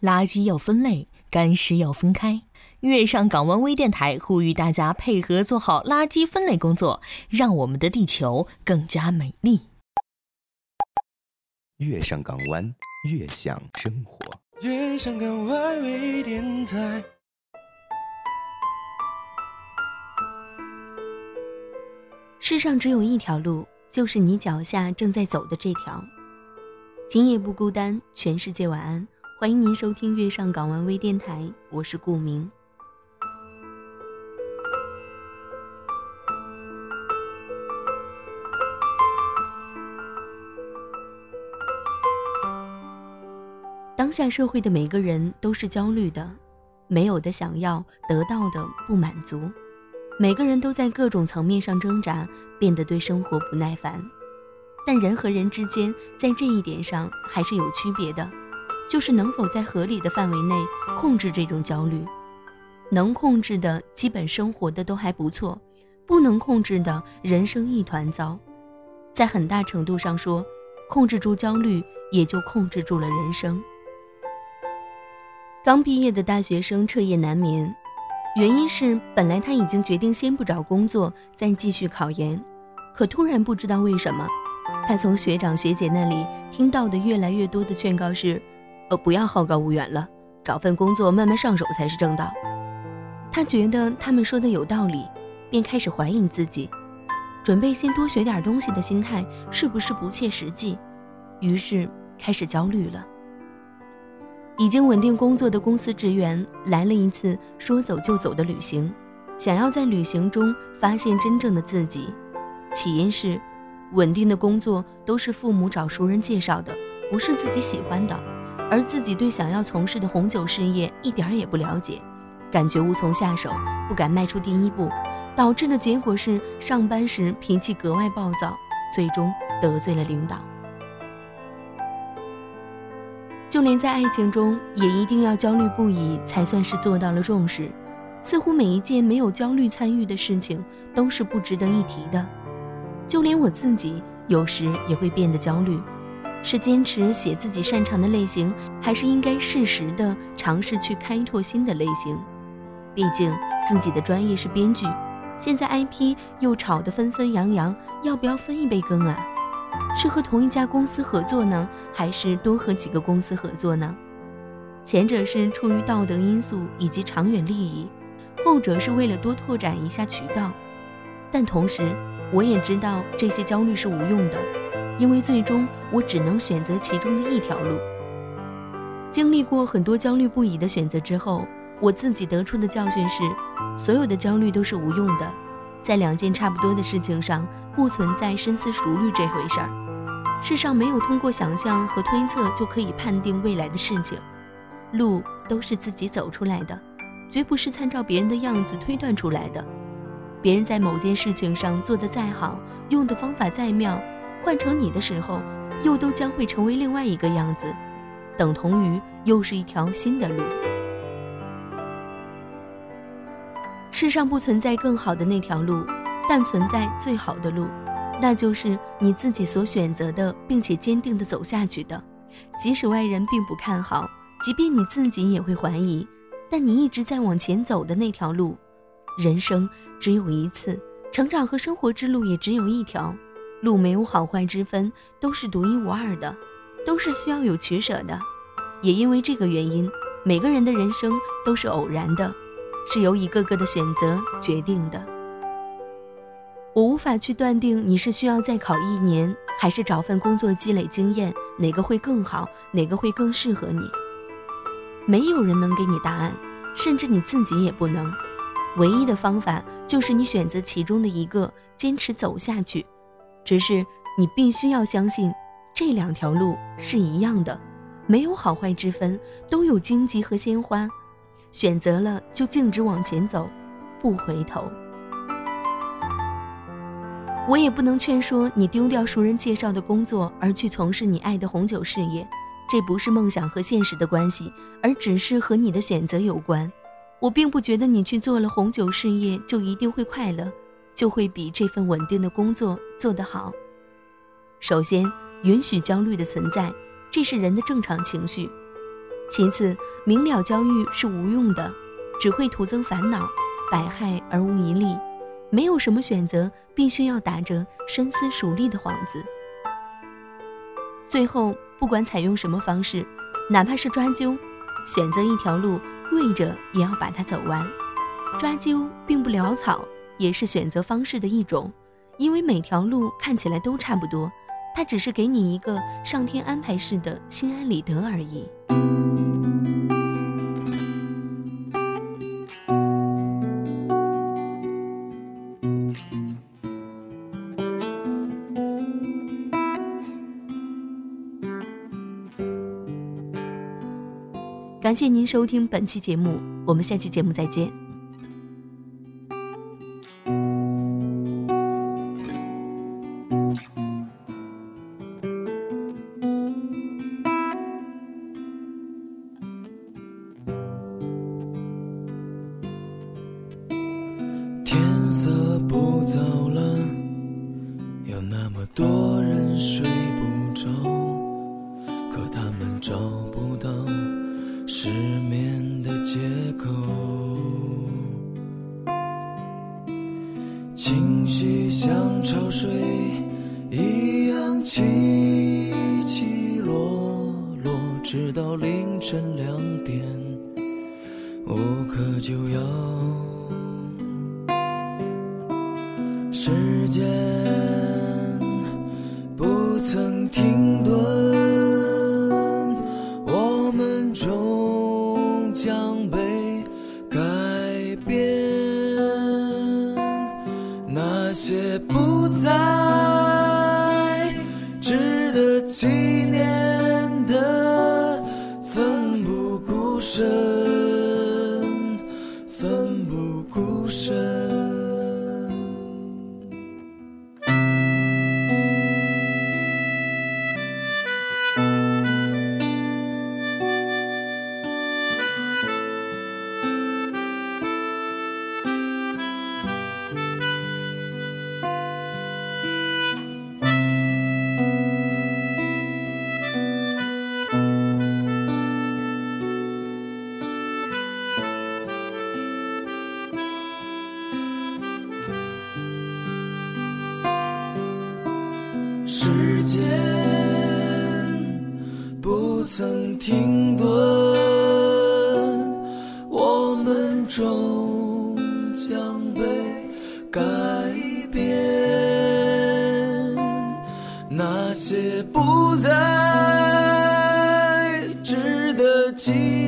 垃圾要分类，干湿要分开。月上港湾微电台呼吁大家配合做好垃圾分类工作，让我们的地球更加美丽。月上港湾，悦享生活。月上港湾微电台。世上只有一条路，就是你脚下正在走的这条。今夜不孤单，全世界晚安。欢迎您收听月上港湾微电台，我是顾明。当下社会的每个人都是焦虑的，没有的想要，得到的不满足，每个人都在各种层面上挣扎，变得对生活不耐烦。但人和人之间在这一点上还是有区别的。就是能否在合理的范围内控制这种焦虑，能控制的基本生活的都还不错，不能控制的人生一团糟。在很大程度上说，控制住焦虑，也就控制住了人生。刚毕业的大学生彻夜难眠，原因是本来他已经决定先不找工作，再继续考研，可突然不知道为什么，他从学长学姐那里听到的越来越多的劝告是。呃，不要好高骛远了，找份工作慢慢上手才是正道。他觉得他们说的有道理，便开始怀疑自己，准备先多学点东西的心态是不是不切实际？于是开始焦虑了。已经稳定工作的公司职员来了一次说走就走的旅行，想要在旅行中发现真正的自己。起因是，稳定的工作都是父母找熟人介绍的，不是自己喜欢的。而自己对想要从事的红酒事业一点也不了解，感觉无从下手，不敢迈出第一步，导致的结果是上班时脾气格外暴躁，最终得罪了领导。就连在爱情中，也一定要焦虑不已，才算是做到了重视。似乎每一件没有焦虑参与的事情，都是不值得一提的。就连我自己，有时也会变得焦虑。是坚持写自己擅长的类型，还是应该适时的尝试去开拓新的类型？毕竟自己的专业是编剧，现在 IP 又炒得纷纷扬扬，要不要分一杯羹啊？是和同一家公司合作呢，还是多和几个公司合作呢？前者是出于道德因素以及长远利益，后者是为了多拓展一下渠道。但同时，我也知道这些焦虑是无用的。因为最终我只能选择其中的一条路。经历过很多焦虑不已的选择之后，我自己得出的教训是：所有的焦虑都是无用的。在两件差不多的事情上，不存在深思熟虑这回事儿。世上没有通过想象和推测就可以判定未来的事情，路都是自己走出来的，绝不是参照别人的样子推断出来的。别人在某件事情上做得再好，用的方法再妙。换成你的时候，又都将会成为另外一个样子，等同于又是一条新的路。世上不存在更好的那条路，但存在最好的路，那就是你自己所选择的，并且坚定的走下去的。即使外人并不看好，即便你自己也会怀疑，但你一直在往前走的那条路，人生只有一次，成长和生活之路也只有一条。路没有好坏之分，都是独一无二的，都是需要有取舍的。也因为这个原因，每个人的人生都是偶然的，是由一个个的选择决定的。我无法去断定你是需要再考一年，还是找份工作积累经验，哪个会更好，哪个会更适合你。没有人能给你答案，甚至你自己也不能。唯一的方法就是你选择其中的一个，坚持走下去。只是你必须要相信，这两条路是一样的，没有好坏之分，都有荆棘和鲜花。选择了就径直往前走，不回头。我也不能劝说你丢掉熟人介绍的工作，而去从事你爱的红酒事业。这不是梦想和现实的关系，而只是和你的选择有关。我并不觉得你去做了红酒事业就一定会快乐。就会比这份稳定的工作做得好。首先，允许焦虑的存在，这是人的正常情绪。其次，明了焦虑是无用的，只会徒增烦恼，百害而无一利。没有什么选择必须要打着深思熟虑的幌子。最后，不管采用什么方式，哪怕是抓阄，选择一条路，跪着也要把它走完。抓阄并不潦草，也是选择方式的一种，因为每条路看起来都差不多，它只是给你一个上天安排式的心安理得而已。感谢您收听本期节目，我们下期节目再见。多人睡不着，可他们找不到。失眠的借口，情绪像潮水一样起起落落，直到凌晨两点，无可救药。时间曾停顿我们终将被改变。那些不再时间不曾停顿，我们终将被改变。那些不再值得纪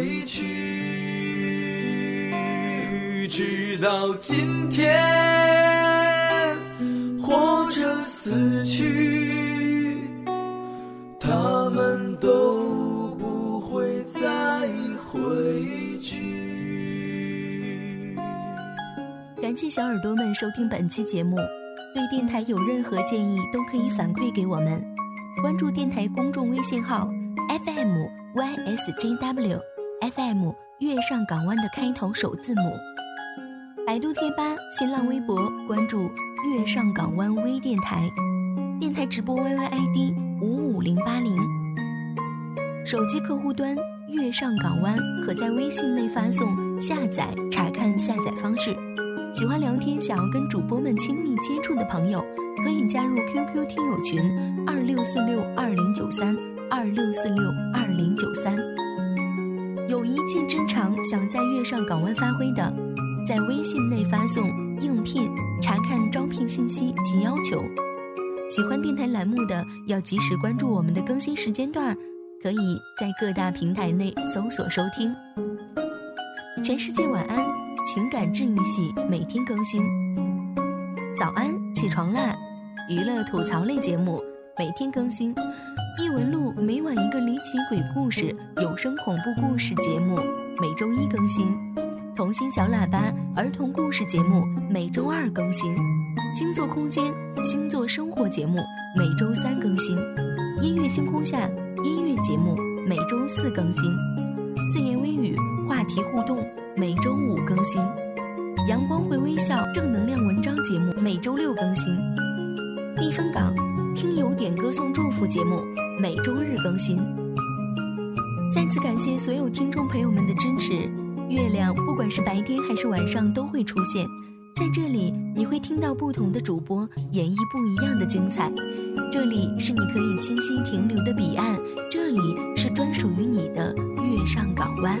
回去，直到今天，或者死去，他们都不会再回去。感谢小耳朵们收听本期节目，对电台有任何建议都可以反馈给我们。关注电台公众微信号 FM YSJW FM 月上港湾的开头首字母。百度贴吧、新浪微博关注“月上港湾微电台”，电台直播 YYID 五五零八零。手机客户端“月上港湾”可在微信内发送“下载”查看下载方式。喜欢聊天、想要跟主播们亲密接触的朋友，可以加入 QQ 听友群二六四六二零九三二六四六二零九三。想在月上港湾发挥的。在微信内发送“应聘”，查看招聘信息及要求。喜欢电台栏目的，要及时关注我们的更新时间段儿，可以在各大平台内搜索收听。全世界晚安，情感治愈系每天更新。早安，起床啦！娱乐吐槽类节目每天更新。异闻录每晚一个离奇鬼故事，有声恐怖故事节目每周一更新。童心小喇叭儿童故事节目每周二更新。星座空间星座生活节目每周三更新。音乐星空下音乐节目每周四更新。碎言微语话题互动每周五更新。阳光会微笑正能量文章节目每周六更新。避风港听友点歌送祝福节目每周日更新。再次感谢所有听众朋友们的支持。月亮不管是白天还是晚上都会出现，在这里你会听到不同的主播演绎不一样的精彩。这里是你可以栖息停留的彼岸，这里是专属于你的月上港湾。